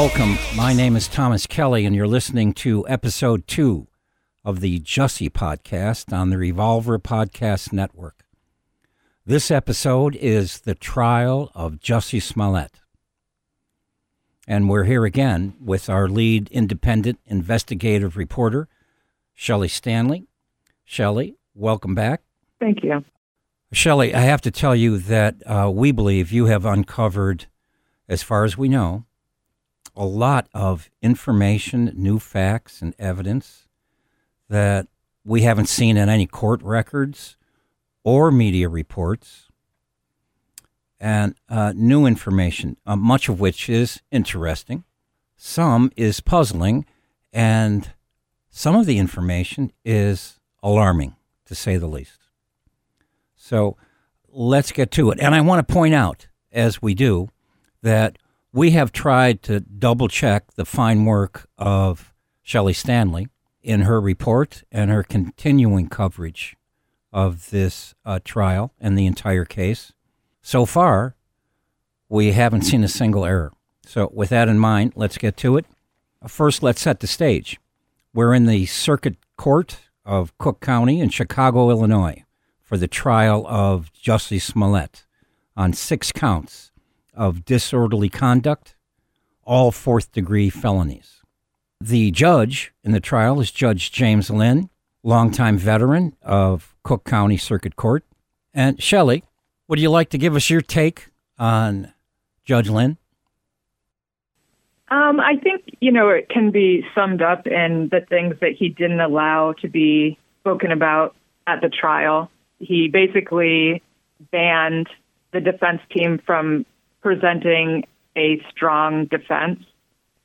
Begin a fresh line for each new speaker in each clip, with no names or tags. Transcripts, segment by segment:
Welcome. My name is Thomas Kelly, and you're listening to episode two of the Jussie podcast on the Revolver Podcast Network. This episode is the trial of Jussie Smollett. And we're here again with our lead independent investigative reporter, Shelley Stanley. Shelley, welcome back.
Thank you.
Shelley, I have to tell you that uh, we believe you have uncovered, as far as we know, a lot of information, new facts, and evidence that we haven't seen in any court records or media reports, and uh, new information, uh, much of which is interesting, some is puzzling, and some of the information is alarming, to say the least. So let's get to it. And I want to point out, as we do, that we have tried to double check the fine work of Shelley Stanley in her report and her continuing coverage of this uh, trial and the entire case. So far, we haven't seen a single error. So, with that in mind, let's get to it. First, let's set the stage. We're in the Circuit Court of Cook County in Chicago, Illinois, for the trial of Jussie Smollett on six counts of disorderly conduct, all fourth degree felonies. The judge in the trial is Judge James Linn, longtime veteran of Cook County Circuit Court. And Shelley, would you like to give us your take on Judge Linn?
Um, I think, you know, it can be summed up in the things that he didn't allow to be spoken about at the trial. He basically banned the defense team from presenting a strong defense.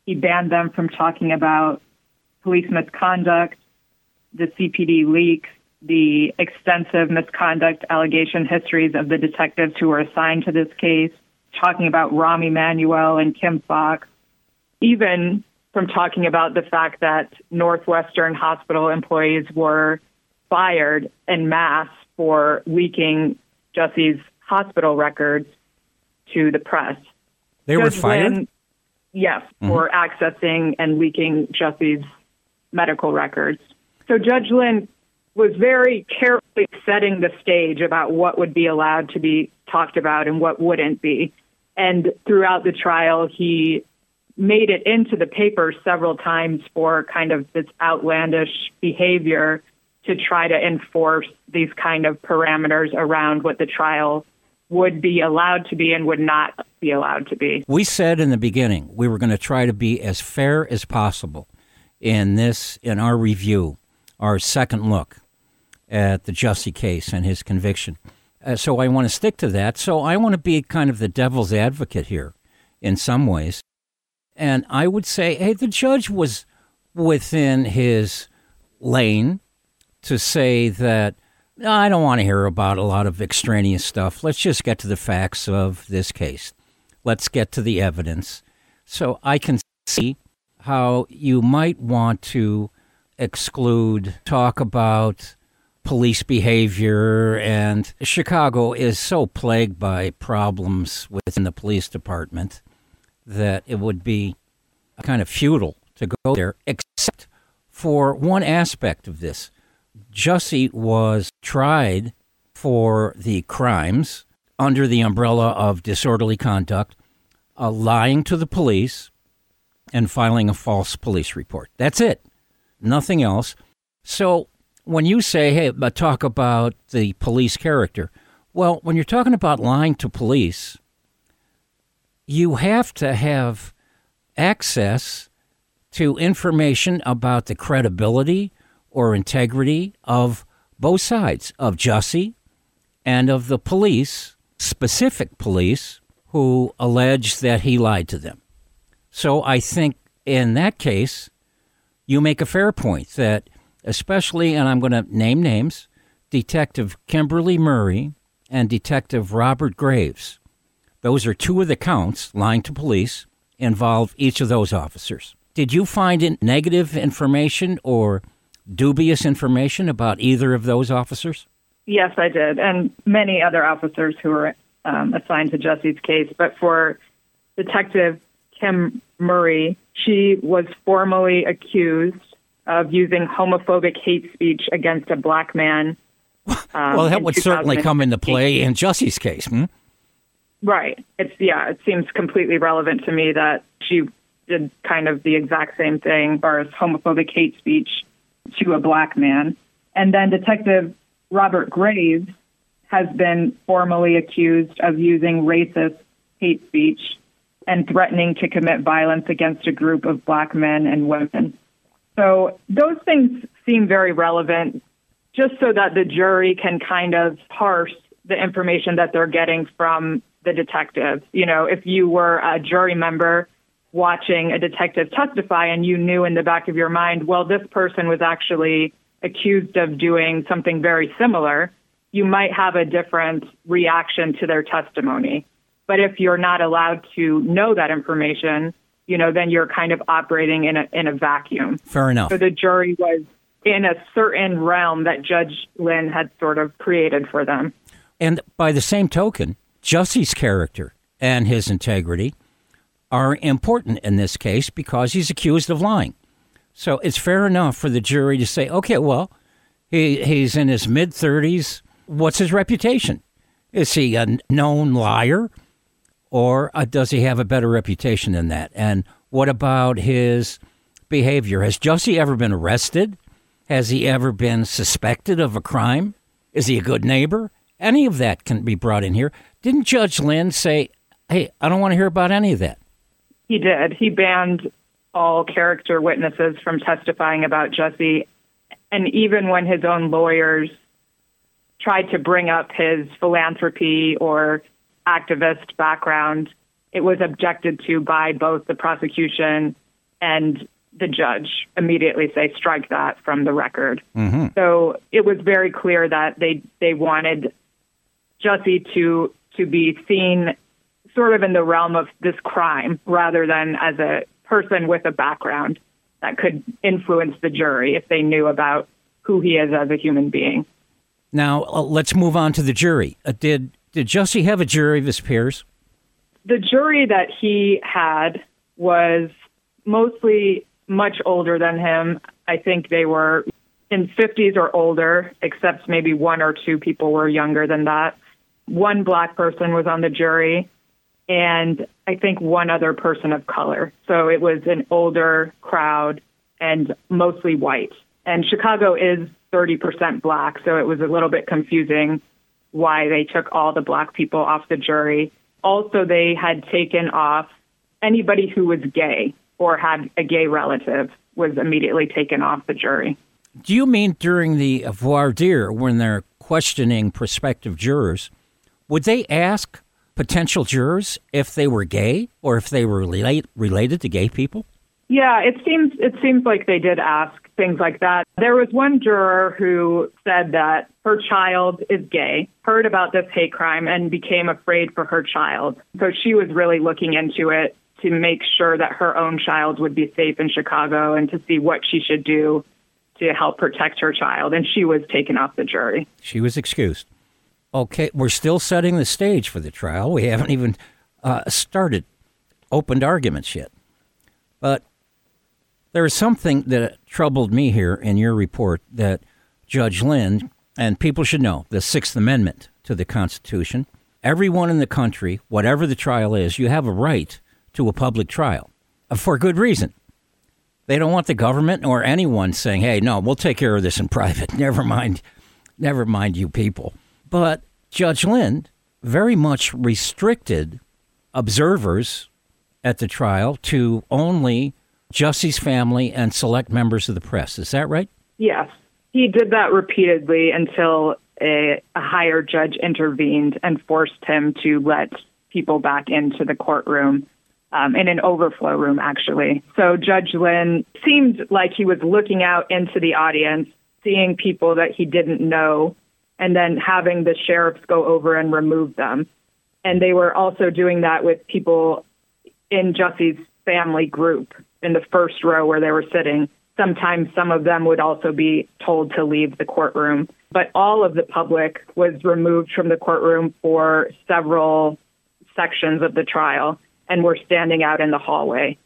He banned them from talking about police misconduct, the CPD leaks, the extensive misconduct allegation histories of the detectives who were assigned to this case, talking about Rahm Emanuel and Kim Foxx, even from talking about the fact that Northwestern Hospital employees were fired en masse for leaking Jesse's hospital records to the press.
They were fired?
Linn- yes, mm-hmm. for accessing and leaking Jesse's medical records. So Judge Linn was very carefully setting the stage about what would be allowed to be talked about and what wouldn't be. And throughout the trial, he made it into the paper several times for kind of this outlandish behavior to try to enforce these kind of parameters around what the trial would be allowed to be and would not be allowed to be.
We said in the beginning we were going to try to be as fair as possible in this, in our review, our second look at the Jussie case and his conviction. Uh, so I want to stick to that. So I want to be kind of the devil's advocate here in some ways. And I would say, hey, the judge was within his lane to say that "No, I don't want to hear about a lot of extraneous stuff. Let's just get to the facts of this case. Let's get to the evidence. So I can see how you might want to exclude talk about police behavior and Chicago is so plagued by problems within the police department that it would be kind of futile to go there except for one aspect of this. Jussie was tried for the crimes under the umbrella of disorderly conduct, uh, lying to the police, and filing a false police report. That's it. Nothing else. So when you say, hey, but talk about the police character, well, when you're talking about lying to police, you have to have access to information about the credibility or integrity of both sides of Jussie and of the police, specific police, who allege that he lied to them. So I think in that case, you make a fair point that, especially, and I'm going to name names Detective Kimberly Murray and Detective Robert Graves. Those are two of the counts, lying to police, involve each of those officers. Did you find in- negative information or dubious information about either of those officers?
Yes, I did, and many other officers who were um, assigned to Jesse's case. But for Detective Kim Murray, she was formally accused of using homophobic hate speech against a black man. Um,
well, that would certainly come into play in Jesse's case. Hmm?
Right. It's yeah. It seems completely relevant to me that she did kind of the exact same thing, as far as homophobic hate speech to a black man. And then Detective Robert Graves has been formally accused of using racist hate speech and threatening to commit violence against a group of black men and women. So those things seem very relevant just so that the jury can kind of parse the information that they're getting from the detective. You know, if you were a jury member watching a detective testify and you knew in the back of your mind, well, this person was actually accused of doing something very similar, you might have a different reaction to their testimony. But if you're not allowed to know that information, you know, then you're kind of operating in a in a vacuum.
Fair enough.
So the jury was in a certain realm that Judge Linn had sort of created for them.
And by the same token, Jussie's character and his integrity are important in this case because he's accused of lying. So it's fair enough for the jury to say, okay, well, he, he's in his mid 30s. What's his reputation? Is he a known liar? Or uh, does he have a better reputation than that? And what about his behavior? Has Jussie ever been arrested? Has he ever been suspected of a crime? Is he a good neighbor? Any of that can be brought in here. Didn't Judge Linn say, hey, I don't want to hear about any of that?
He did. He banned all character witnesses from testifying about Jesse. And even when his own lawyers tried to bring up his philanthropy or activist background, it was objected to by both the prosecution and the judge immediately say strike that from the record. Mm-hmm. So it was very clear that they they wanted Jesse to to be seen sort of in the realm of this crime rather than as a person with a background that could influence the jury if they knew about who he is as a human being.
Now, uh, let's move on to the jury. Uh, did, did Jussie have a jury of his peers?
The jury that he had was mostly much older than him. I think they were in 50s or older, except maybe one or two people were younger than that. One black person was on the jury, and I think one other person of color. So it was an older crowd and mostly white. And Chicago is 30% black, so it was a little bit confusing why they took all the black people off the jury. Also, they had taken off anybody who was gay or had a gay relative was immediately taken off the jury.
Do you mean during the voir dire when they're questioning prospective jurors, would they ask potential jurors if they were gay or if they were relate, related to gay people?
Yeah, it seems it seems like they did ask things like that. There was one juror who said that her child is gay, heard about this hate crime and became afraid for her child. So she was really looking into it to make sure that her own child would be safe in Chicago and to see what she should do to help protect her child and she was taken off the jury.
She was excused. Okay, we're still setting the stage for the trial. We haven't even uh, started opened arguments yet. But there is something that troubled me here in your report that Judge Linn, and people should know the Sixth Amendment to the Constitution. Everyone in the country, whatever the trial is, you have a right to a public trial uh, for good reason. They don't want the government or anyone saying, "Hey, no, we'll take care of this in private. Never mind, never mind you people." But Judge Linn very much restricted observers at the trial to only Jussie's family and select members of the press. Is that right?
Yes. He did that repeatedly until a, a higher judge intervened and forced him to let people back into the courtroom um, in an overflow room, actually. So Judge Linn seemed like he was looking out into the audience, seeing people that he didn't know, and then having the sheriffs go over and remove them. And they were also doing that with people in Jussie's family group in the first row where they were sitting. Sometimes some of them would also be told to leave the courtroom. But all of the public was removed from the courtroom for several sections of the trial and were standing out in the hallway,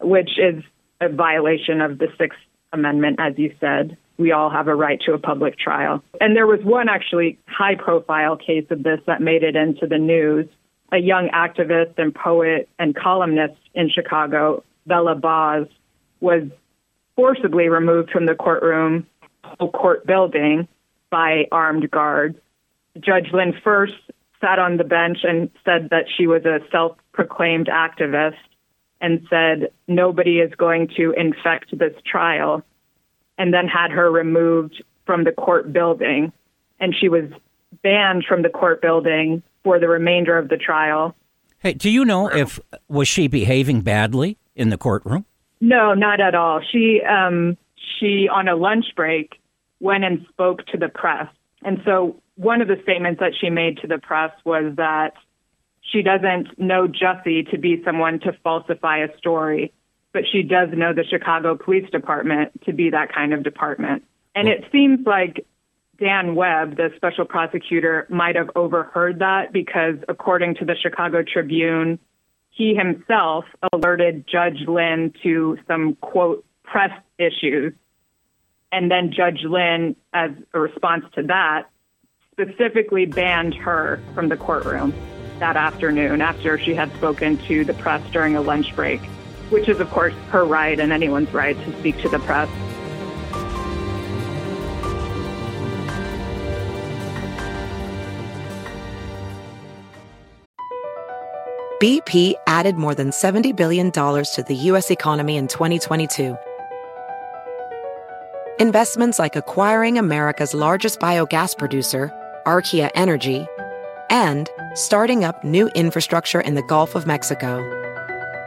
which is a violation of the Sixth Amendment, as you said. We all have a right to a public trial. And there was one actually high profile case of this that made it into the news. A young activist and poet and columnist in Chicago, Bella BAHHS, was forcibly removed from the courtroom, whole court building, by armed guards. Judge Linn first sat on the bench and said that she was a self proclaimed activist and said nobody is going to infect this trial, and then had her removed from the court building. And she was banned from the court building for the remainder of the trial.
Hey, do you know if was she behaving badly in the courtroom?
No, not at all. She um, she on a lunch break went and spoke to the press, and so one of the statements that she made to the press was that she doesn't know Jussie to be someone to falsify a story, but she does know the Chicago Police Department to be that kind of department. And it seems like Dan Webb, the special prosecutor, might have overheard that because, according to the Chicago Tribune, he himself alerted Judge Linn to some quote press issues. And then Judge Linn, as a response to that, specifically banned her from the courtroom that afternoon after she had spoken to the press during a lunch break, which is, of course, her right and anyone's right to speak to the press.
BP added more than $70 billion to the U.S. economy in 2022. Investments like acquiring America's largest biogas producer, Archaea Energy, and starting up new infrastructure in the Gulf of Mexico.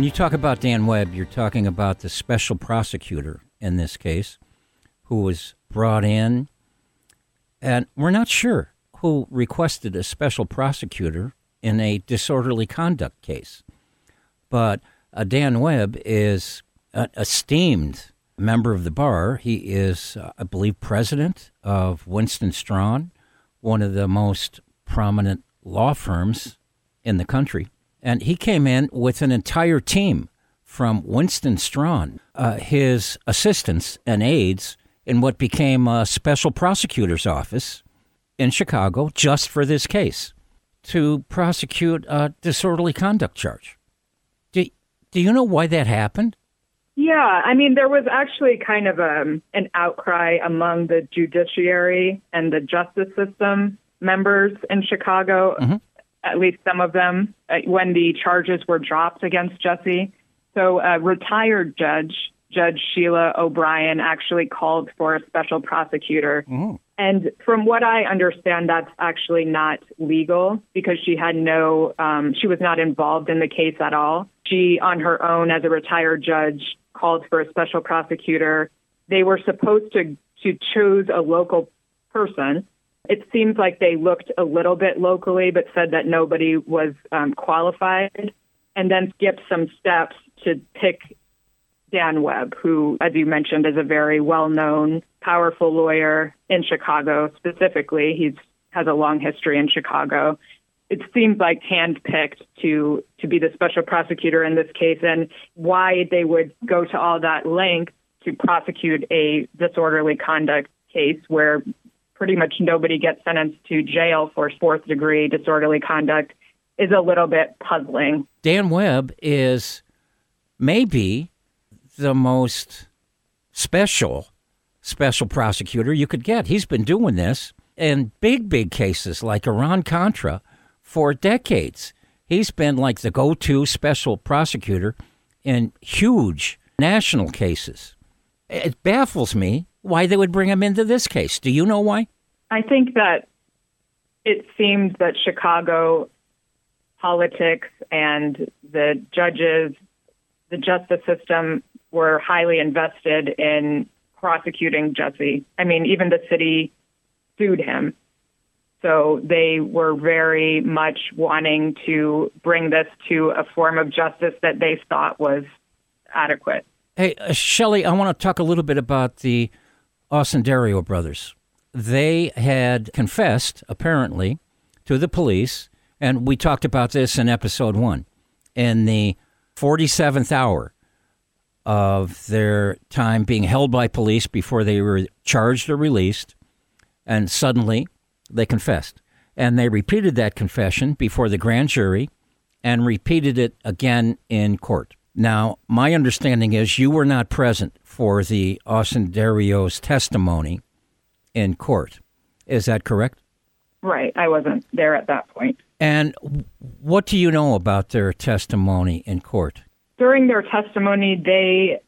When you talk about Dan Webb, you're talking about the special prosecutor in this case who was brought in. And we're not sure who requested a special prosecutor in a disorderly conduct case. But uh, Dan Webb is an esteemed member of the bar. He is, uh, I believe, president of Winston Strawn, one of the most prominent law firms in the country. And he came in with an entire team from Winston Strawn, uh, his assistants and aides in what became a special prosecutor's office in Chicago just for this case to prosecute a disorderly conduct charge. Do, do you know why that happened?
Yeah, I mean, there was actually kind of a, an outcry among the judiciary and the justice system members in Chicago
Mm-hmm.
At least some of them, uh, when the charges were dropped against Jesse. So, a retired judge, Judge Sheila O'Brien, actually called for a special prosecutor. And from what I understand, that's actually not legal because she had no, um, she was not involved in the case at all. She, on her own, as a retired judge, called for a special prosecutor. They were supposed to to choose a local person. It seems like they looked a little bit locally, but said that nobody was um, qualified, and then skipped some steps to pick Dan Webb, who, as you mentioned, is a very well-known, powerful lawyer in Chicago. Specifically, he's has a long history in Chicago, it seems like handpicked to to be the special prosecutor in this case, and why they would go to all that length to prosecute a disorderly conduct case where pretty much nobody gets sentenced to jail for fourth degree disorderly conduct is a little bit puzzling.
Dan Webb is maybe the most special special prosecutor you could get. He's been doing this in big, big cases like Iran Contra for decades. He's been like the go to special prosecutor in huge national cases. It baffles me why they would bring him into this case. Do you know why?
I think that it seemed that Chicago politics and the judges, the justice system were highly invested in prosecuting Jesse. I mean, even the city sued him. So they were very much wanting to bring this to a form of justice that they thought was adequate.
Hey, uh, Shelley, I want to talk a little bit about the Osundairo brothers. They had confessed, apparently, to the police, and we talked about this in episode one. In the 47th hour of their time being held by police before they were charged or released, and suddenly they confessed. And they repeated that confession before the grand jury and repeated it again in court. Now, my understanding is you were not present for the Osundairo's testimony in court. Is that correct?
Right. I wasn't there at that point.
And what do you know about their testimony in court?
During their testimony, they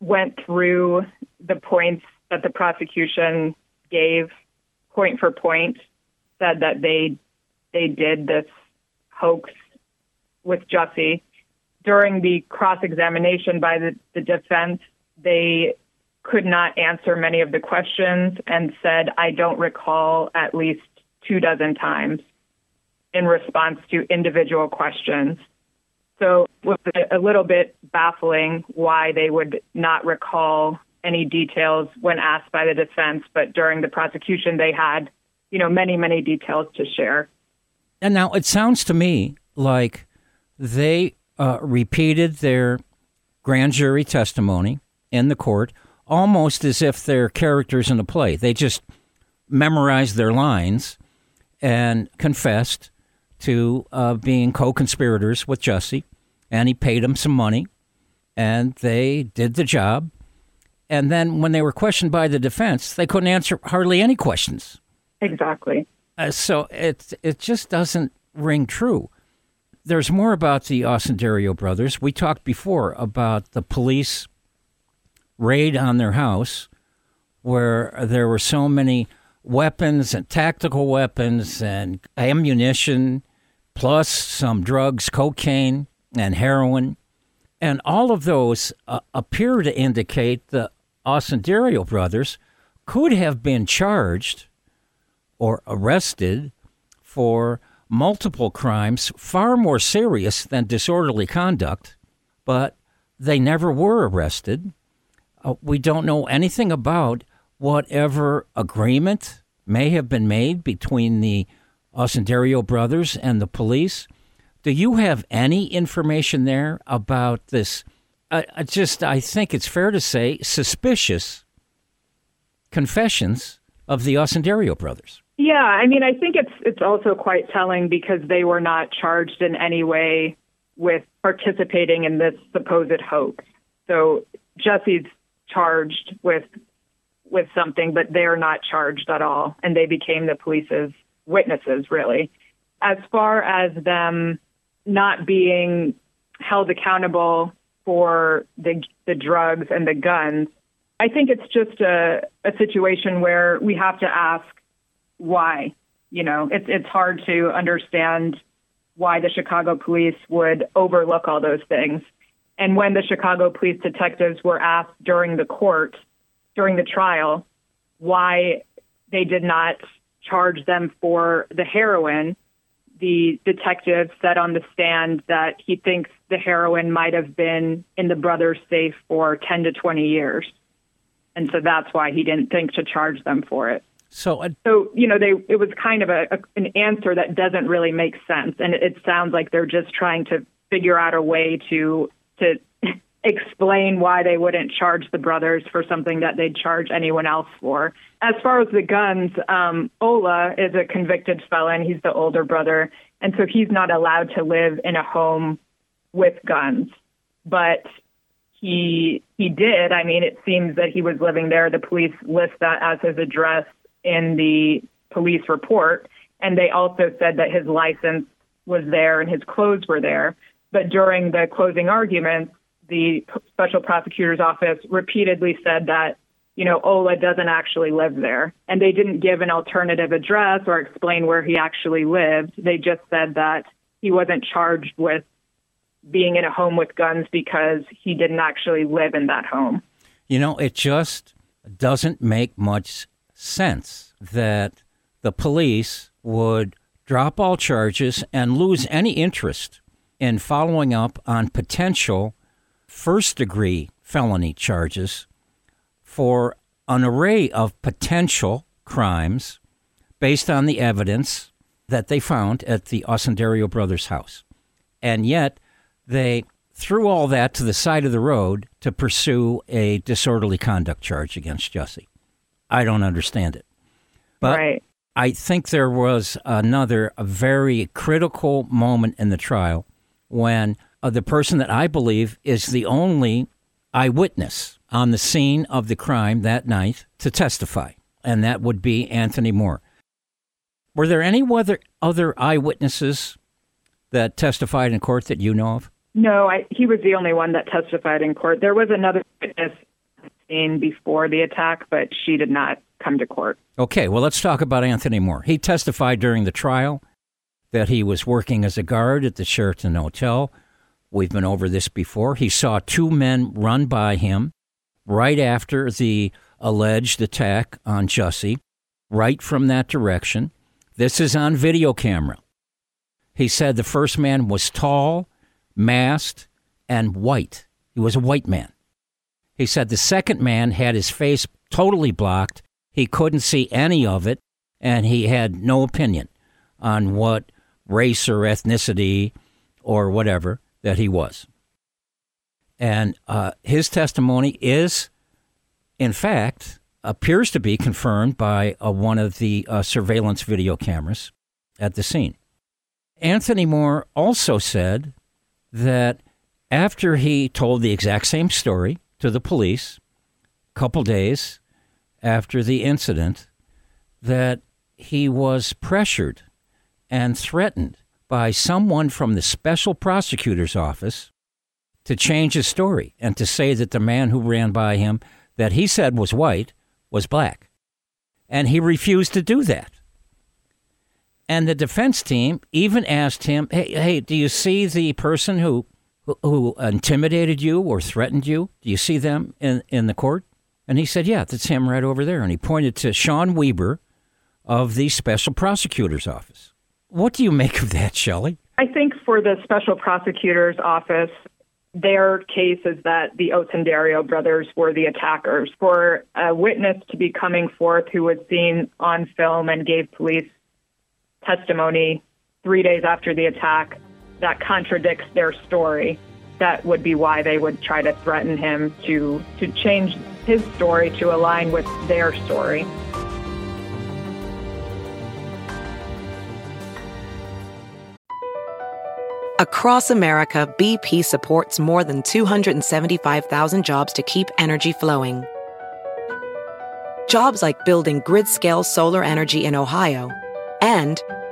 went through the points that the prosecution gave point for point, said that they they did this hoax with Jussie. During the cross examination by the, the defense, they could not answer many of the questions and said, I don't recall at least two dozen times in response to individual questions. So it was a little bit baffling why they would not recall any details when asked by the defense, but during the prosecution, they had, you know, many, many details to share.
And now it sounds to me like they uh, repeated their grand jury testimony in the court almost as if they're characters in a play. They just memorized their lines and confessed to uh, being co conspirators with Jesse. and he paid them some money, and they did the job. And then when they were questioned by the defense, they couldn't answer hardly any questions.
Exactly.
Uh, so it, it just doesn't ring true. There's more about the Osundairo brothers. We talked before about the police raid on their house where there were so many weapons and tactical weapons and ammunition, plus some drugs, cocaine and heroin. And all of those uh, appear to indicate the Osundairo brothers could have been charged or arrested for multiple crimes far more serious than disorderly conduct, but they never were arrested. Uh, we don't know anything about whatever agreement may have been made between the Osundairo brothers and the police. Do you have any information there about this? Uh, uh, just, I think it's fair to say, suspicious confessions of the Osundairo brothers.
Yeah, I mean, I think it's it's also quite telling because they were not charged in any way with participating in this supposed hoax. So Jesse's charged with with something, but they're not charged at all, and they became the police's witnesses, really. As far as them not being held accountable for the the drugs and the guns, I think it's just a, a situation where we have to ask why. You know, it's it's hard to understand why the Chicago police would overlook all those things. And when the Chicago police detectives were asked during the court, during the trial, why they did not charge them for the heroin, the detective said on the stand that he thinks the heroin might have been in the brother's safe for 10 to 20 years. And so that's why he didn't think to charge them for it.
So, uh,
So, you know, they it was kind of a, a an answer that doesn't really make sense, and it, it sounds like they're just trying to figure out a way to to explain why they wouldn't charge the brothers for something that they'd charge anyone else for. As far as the guns, um, Ola is a convicted felon. He's the older brother, and so he's not allowed to live in a home with guns. But he he did. I mean, it seems that he was living there. The police list that as his address in the police report, and they also said that his license was there and his clothes were there. But during the closing arguments, the special prosecutor's office repeatedly said that you know Ola doesn't actually live there, and they didn't give an alternative address or explain where he actually lived. They just said that he wasn't charged with being in a home with guns because he didn't actually live in that home.
you know, it just doesn't make much sense that the police would drop all charges and lose any interest in following up on potential first degree felony charges for an array of potential crimes based on the evidence that they found at the Osundairo brothers' house. And yet, they threw all that to the side of the road to pursue a disorderly conduct charge against Jussie. I don't understand it. But
right.
I think there was another a very critical moment in the trial when uh, the person that I believe is the only eyewitness on the scene of the crime that night to testify, and that would be Anthony Moore. Were there any other other eyewitnesses that testified in court that you know of?
No, I, he was the only one that testified in court. There was another witness seen before the attack, but she did not come to court.
Okay, well, let's talk about Anthony Moore. He testified during the trial that he was working as a guard at the Sheraton Hotel. We've been over this before. He saw two men run by him right after the alleged attack on Jussie, right from that direction. This is on video camera. He said the first man was tall, masked, and white. He was a white man. He said the second man had his face totally blocked. He couldn't see any of it, and he had no opinion on what race or ethnicity or whatever that he was. And uh, his testimony is, in fact, appears to be confirmed by uh, one of the uh, surveillance video cameras at the scene. Anthony Moore also said that after he told the exact same story to the police a couple days after the incident, that he was pressured and threatened by someone from the special prosecutor's office to change his story and to say that the man who ran by him that he said was white was black. And he refused to do that. And the defense team even asked him, "Hey, hey, do you see the person who who, intimidated you or threatened you? Do you see them in in the court?" And he said, "Yeah, that's him right over there." And he pointed to Sean Wieber of the special prosecutor's office. What do you make of that, Shelley?
I think for the special prosecutor's office, their case is that the Osundairo brothers were the attackers. For a witness to be coming forth who was seen on film and gave police testimony three days after the attack, that contradicts their story. That would be why they would try to threaten him to to change his story to align with their story.
Across America, BP supports more than 275,000 jobs to keep energy flowing. Jobs like building grid-scale solar energy in Ohio and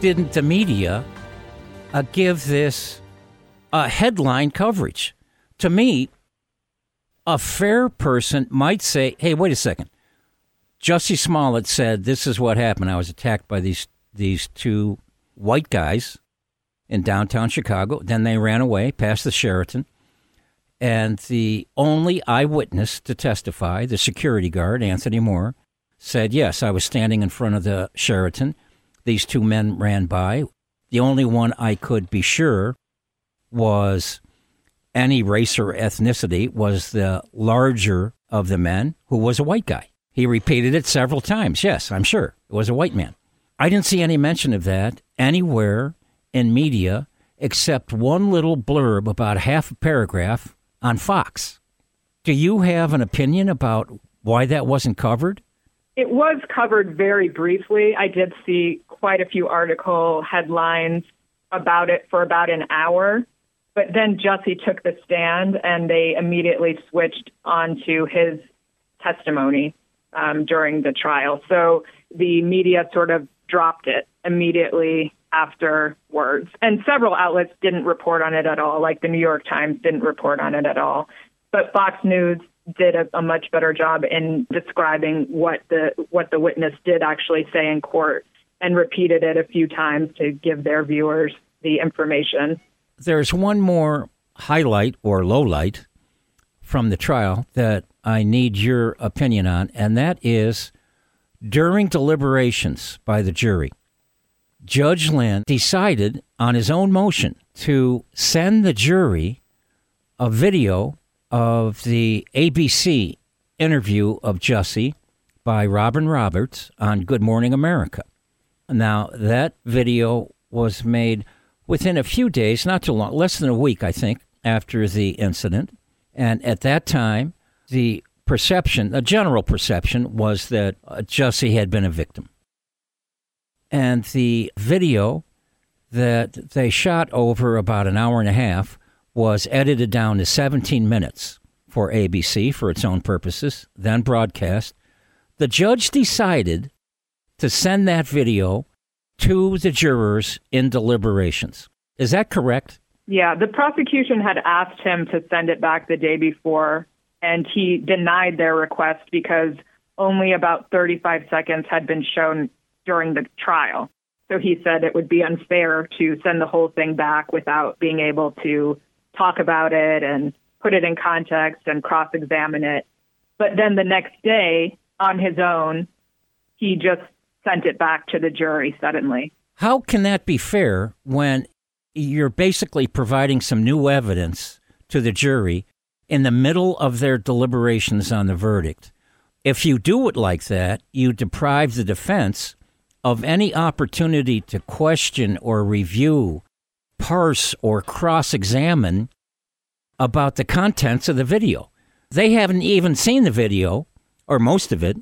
Didn't the media uh, give this uh, headline coverage? To me, a fair person might say, hey, wait a second. Jussie Smollett said, "This is what happened. I was attacked by these these two white guys in downtown Chicago. Then they ran away past the Sheraton." And the only eyewitness to testify, the security guard, Anthony Moore, said, Yes, I was standing in front of the Sheraton. These two men ran by. The only one I could be sure was any race or ethnicity was the larger of the men, who was a white guy. He repeated it several times. Yes, I'm sure it was a white man. I didn't see any mention of that anywhere in media except one little blurb about half a paragraph on Fox. Do you have an opinion about why that wasn't covered?
It was covered very briefly. I did see quite a few article headlines about it for about an hour. But then Jussie took the stand and they immediately switched onto his testimony um, during the trial. So the media sort of dropped it immediately afterwards. And several outlets didn't report on it at all, like the New York Times didn't report on it at all. But Fox News did a, a much better job in describing what the what the witness did actually say in court and repeated it a few times to give their viewers the information.
There's one more highlight or low light from the trial that I need your opinion on, and that is during deliberations by the jury, Judge Linn decided on his own motion to send the jury a video of the ABC interview of Jussie by Robin Roberts on Good Morning America. Now, that video was made within a few days, not too long, less than a week, I think, after the incident. And at that time, the perception, the general perception, was that uh, had been a victim. And the video that they shot over about an hour and a half was edited down to 17 minutes for ABC for its own purposes, then broadcast. The judge decided to send that video to the jurors in deliberations. Is that correct?
Yeah, the prosecution had asked him to send it back the day before, and he denied their request because only about 35 seconds had been shown during the trial. So he said it would be unfair to send the whole thing back without being able to talk about it and put it in context and cross examine it. But then the next day, on his own, he just sent it back to the jury suddenly.
How can that be fair when you're basically providing some new evidence to the jury in the middle of their deliberations on the verdict? If you do it like that, you deprive the defense of any opportunity to question or review, parse, or cross examine about the contents of the video. They haven't even seen the video, or most of it,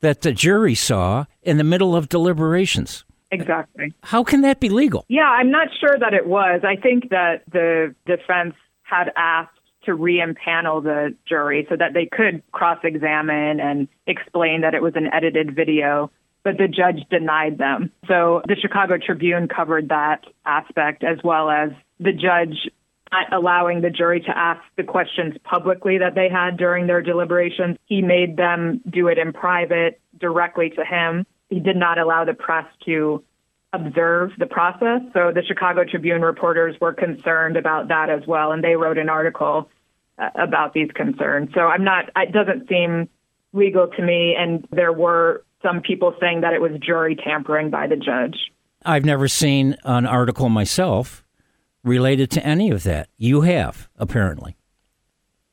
that the jury saw in the middle of deliberations.
Exactly.
How can that be legal?
Yeah, I'm not sure that it was. I think that the defense had asked to re-impanel the jury so that they could cross-examine and explain that it was an edited video, but the judge denied them. So the Chicago Tribune covered that aspect as well as the judge not allowing the jury to ask the questions publicly that they had during their deliberations. He made them do it in private directly to him. He did not allow the press to observe the process. So the Chicago Tribune reporters were concerned about that as well, and they wrote an article uh, about these concerns. So I'm not, it doesn't seem legal to me, and there were some people saying that it was jury tampering by the judge.
I've never seen an article myself related to any of that. You have, apparently.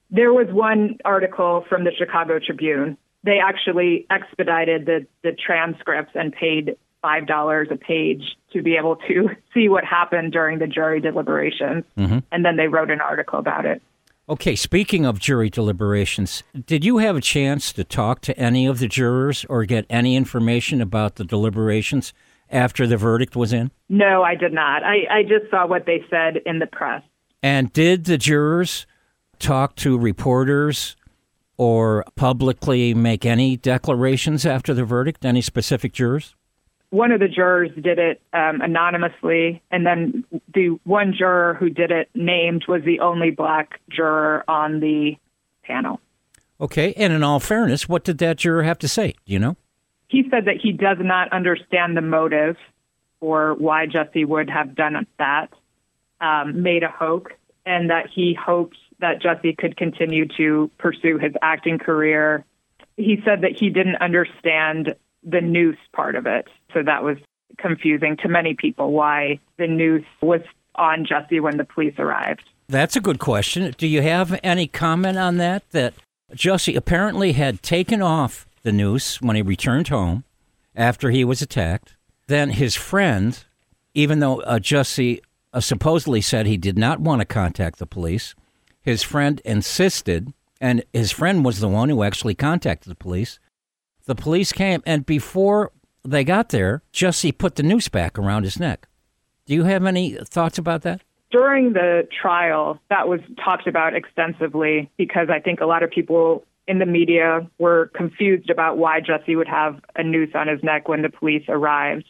There was one article from the Chicago Tribune. They actually expedited the, the transcripts and paid $5 a page to be able to see what happened during the jury deliberations.
Mm-hmm.
And then they wrote an article about it.
Okay, speaking of jury deliberations, did you have a chance to talk to any of the jurors or get any information about the deliberations after the verdict was in?
No, I did not. I, I just saw what they said in the press.
And did the jurors talk to reporters or publicly make any declarations after the verdict? Any specific jurors?
One of the jurors did it um, anonymously, and then the one juror who did it named was the only black juror on the panel.
Okay, and in all fairness, what did that juror have to say? Do you know?
He said that he does not understand the motive for why Jesse would have done that, um, made a hoax, and that he hoped that Jesse could continue to pursue his acting career. He said that he didn't understand the noose part of it. So that was confusing to many people why the noose was on Jesse when the police arrived.
That's a good question. Do you have any comment on that? That Jesse apparently had taken off the noose when he returned home after he was attacked. Then his friend, even though uh, Jussie uh, supposedly said he did not want to contact the police, his friend insisted, and his friend was the one who actually contacted the police. The police came, and before they got there, Jussie put the noose back around his neck. Do you have any thoughts about that?
During the trial, that was talked about extensively because I think a lot of people in the media were confused about why Jussie would have a noose on his neck when the police arrived.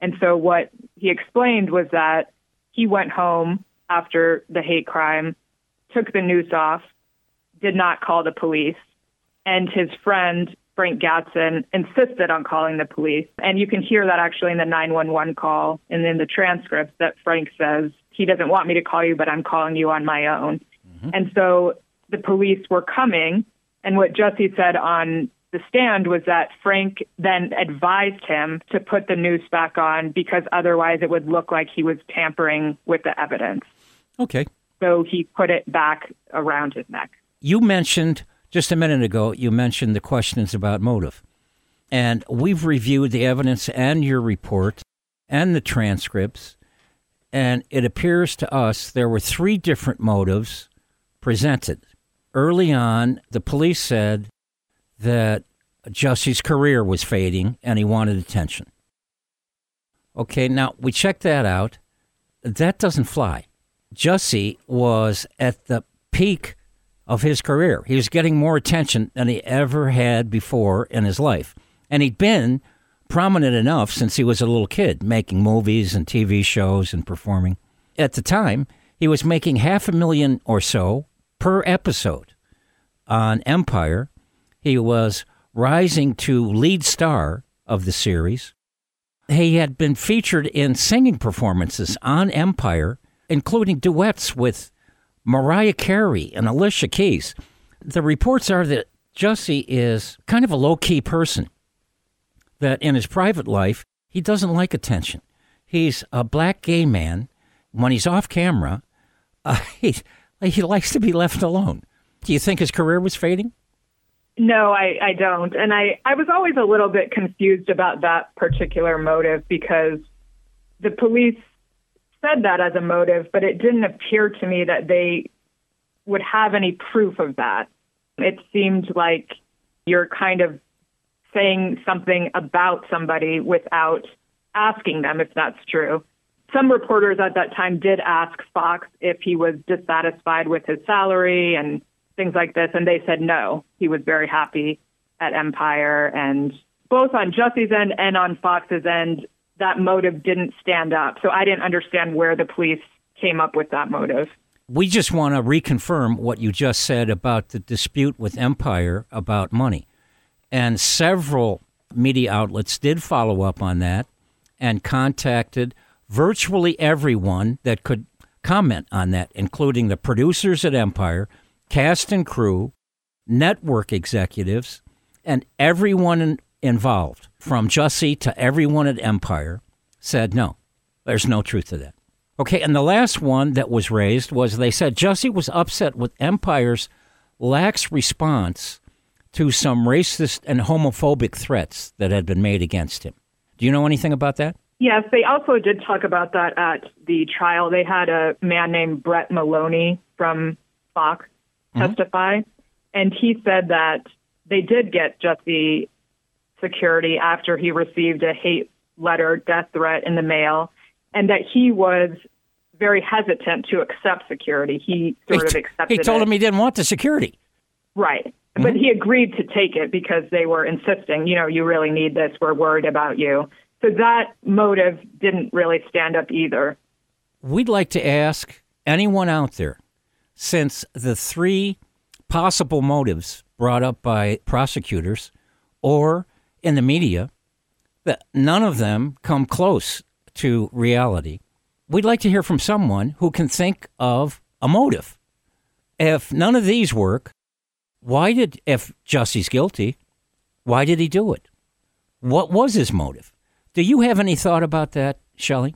And so what he explained was that he went home after the hate crime, took the noose off, did not call the police, and his friend Frank Gatson insisted on calling the police. And you can hear that actually in the 911 call and in the transcript that Frank says, he doesn't want me to call you, but I'm calling you on my own. Mm-hmm. And so the police were coming. And what Jussie said on the stand was that Frank then advised him to put the noose back on because otherwise it would look like he was tampering with the evidence.
Okay.
So he put it back around his neck.
You mentioned just a minute ago, you mentioned the questions about motive. And we've reviewed the evidence and your report and the transcripts. And it appears to us there were three different motives presented. Early on, the police said that Jussie's career was fading and he wanted attention. Okay, now we checked that out. That doesn't fly. Jussie was at the peak of his career. He was getting more attention than he ever had before in his life. And he'd been prominent enough since he was a little kid, making movies and TV shows and performing. At the time, he was making half a million or so per episode on Empire. He was rising to lead star of the series. He had been featured in singing performances on Empire, including duets with Mariah Carey and Alicia Keys. The reports are that Jussie is kind of a low key person, that in his private life, he doesn't like attention. He's a black gay man. When he's off camera, uh, he, he likes to be left alone. Do you think his career was fading?
No, I, I don't. And I, I was always a little bit confused about that particular motive because the police said that as a motive, but it didn't appear to me that they would have any proof of that. It seemed like you're kind of saying something about somebody without asking them if that's true. Some reporters at that time did ask Fox if he was dissatisfied with his salary and things like this, and they said no. He was very happy at Empire, and both on Jussie's end and on Fox's end, that motive didn't stand up. So I didn't understand where the police came up with that motive.
We just want to reconfirm what you just said about the dispute with Empire about money. And several media outlets did follow up on that and contacted virtually everyone that could comment on that, including the producers at Empire, cast and crew, network executives, and everyone in, involved, from Jussie to everyone at Empire, said no, there's no truth to that. Okay, and the last one that was raised was they said Jussie was upset with Empire's lax response to some racist and homophobic threats that had been made against him. Do you know anything about that?
Yes, they also did talk about that at the trial. They had a man named Brett Mahoney from Fox mm-hmm. testify, and he said that they did get Jussie security after he received a hate letter, death threat in the mail, and that he was very hesitant to accept security. He sort of accepted
he told
it.
him he didn't want the security.
Right. Mm-hmm. But he agreed to take it because they were insisting, you know, you really need this. We're worried about you. So that motive didn't really stand up either.
We'd like to ask anyone out there, since the three possible motives brought up by prosecutors or in the media, that none of them come close to reality. We'd like to hear from someone who can think of a motive. If none of these work, why did, if Jussie's guilty, why did he do it? What was his motive? Do you have any thought about that, Shelley?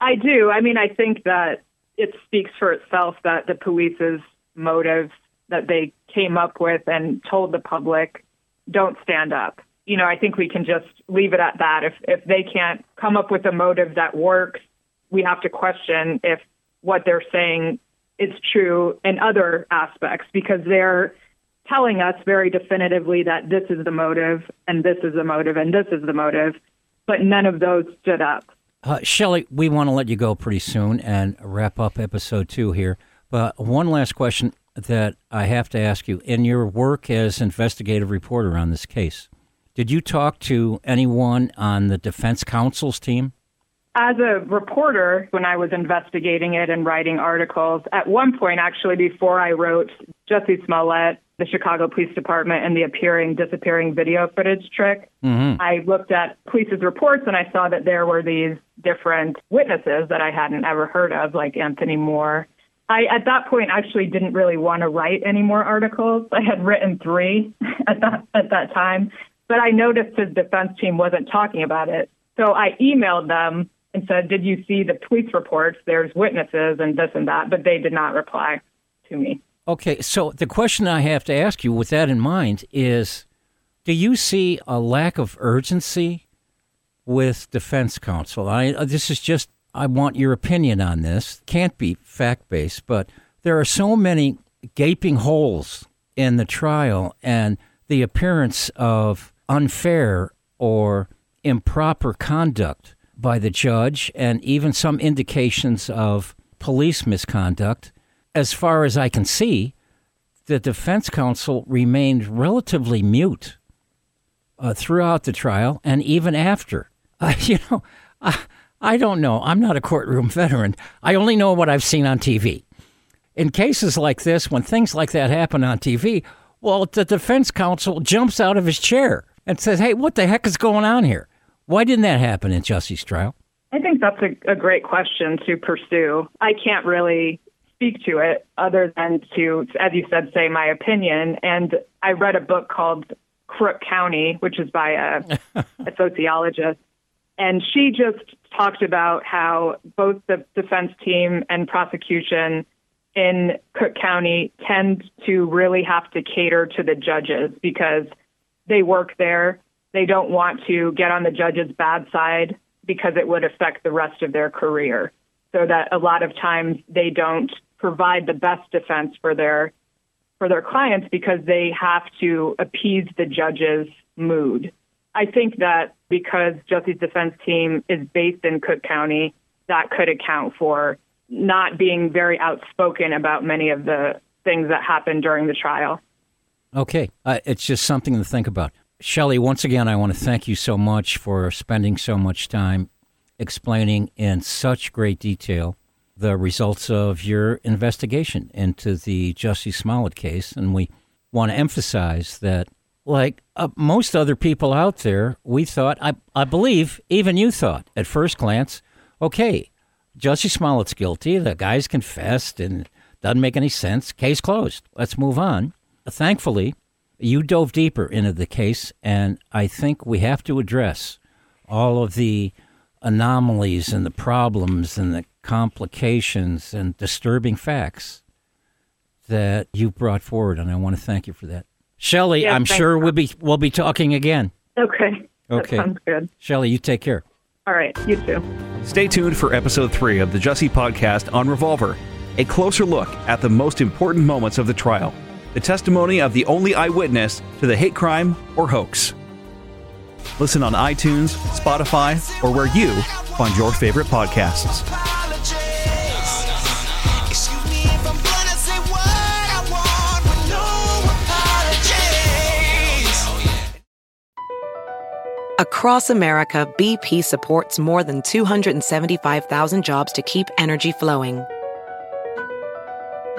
I do. I mean, I think that it speaks for itself that the police's motives that they came up with and told the public don't stand up. You know, I think we can just leave it at that. If if they can't come up with a motive that works, we have to question if what they're saying is true in other aspects because they're telling us very definitively that this is the motive and this is the motive and this is the motive, but none of those stood up.
Uh, Shelley, we want to let you go pretty soon and wrap up episode two here. But one last question that I have to ask you. In your work as investigative reporter on this case, did you talk to anyone on the defense counsel's team?
As a reporter, when I was investigating it and writing articles, at one point, actually, before I wrote Jussie Smollett, the Chicago Police Department, and the appearing disappearing video footage trick,
Mm-hmm.
I looked at police's reports and I saw that there were these different witnesses that I hadn't ever heard of, like Anthony Moore. I, at that point, actually didn't really want to write any more articles. I had written three at that, at that time, but I noticed his defense team wasn't talking about it. So I emailed them and said, Did you see the police reports? There's witnesses and this and that, but they did not reply to me.
Okay, so the question I have to ask you with that in mind is do you see a lack of urgency with defense counsel? I uh, this is just I want your opinion on this. Can't be fact-based, but there are so many gaping holes in the trial and the appearance of unfair or improper conduct by the judge and even some indications of police misconduct as far as I can see, the defense counsel remained relatively mute uh, throughout the trial and even after. Uh, you know, I, I don't know. I'm not a courtroom veteran. I only know what I've seen on TV. In cases like this, when things like that happen on TV, well, the defense counsel jumps out of his chair and says, Hey, what the heck is going on here? Why didn't that happen in Jussie's trial?
I think that's a, a great question to pursue. I can't really speak to it other than to, as you said, say my opinion. And I read a book called Crook County, which is by a, a sociologist. And she just talked about how both the defense team and prosecution in Cook County tend to really have to cater to the judges because they work there. They don't want to get on the judge's bad side because it would affect the rest of their career. So that a lot of times they don't provide the best defense for their for their clients because they have to appease the judge's mood. I think that because Jussie's defense team is based in Cook County, that could account for not being very outspoken about many of the things that happened during the trial.
Okay, uh, it's just something to think about. Shelley, once again, I want to thank you so much for spending so much time explaining in such great detail the results of your investigation into the Jussie Smollett case. And we want to emphasize that, like uh, most other people out there, we thought, I, I believe, even you thought at first glance, okay, Jussie Smollett's guilty. The guy's confessed and doesn't make any sense. Case closed. Let's move on. Thankfully, you dove deeper into the case, and I think we have to address all of the anomalies and the problems and the complications and disturbing facts that you brought forward, and I want to thank you for that. Shelley,
Yes,
I'm sure we'll be we'll be talking again.
Okay.
Okay.
That sounds good.
Shelley, you take care.
All right. You too.
Stay tuned for episode 3 of the Jussie podcast on Revolver, a closer look at the most important moments of the trial, the testimony of the only eyewitness to the hate crime or hoax. Listen on iTunes, Spotify, or where you find your favorite podcasts.
Across America, BP supports more than 275,000 jobs to keep energy flowing.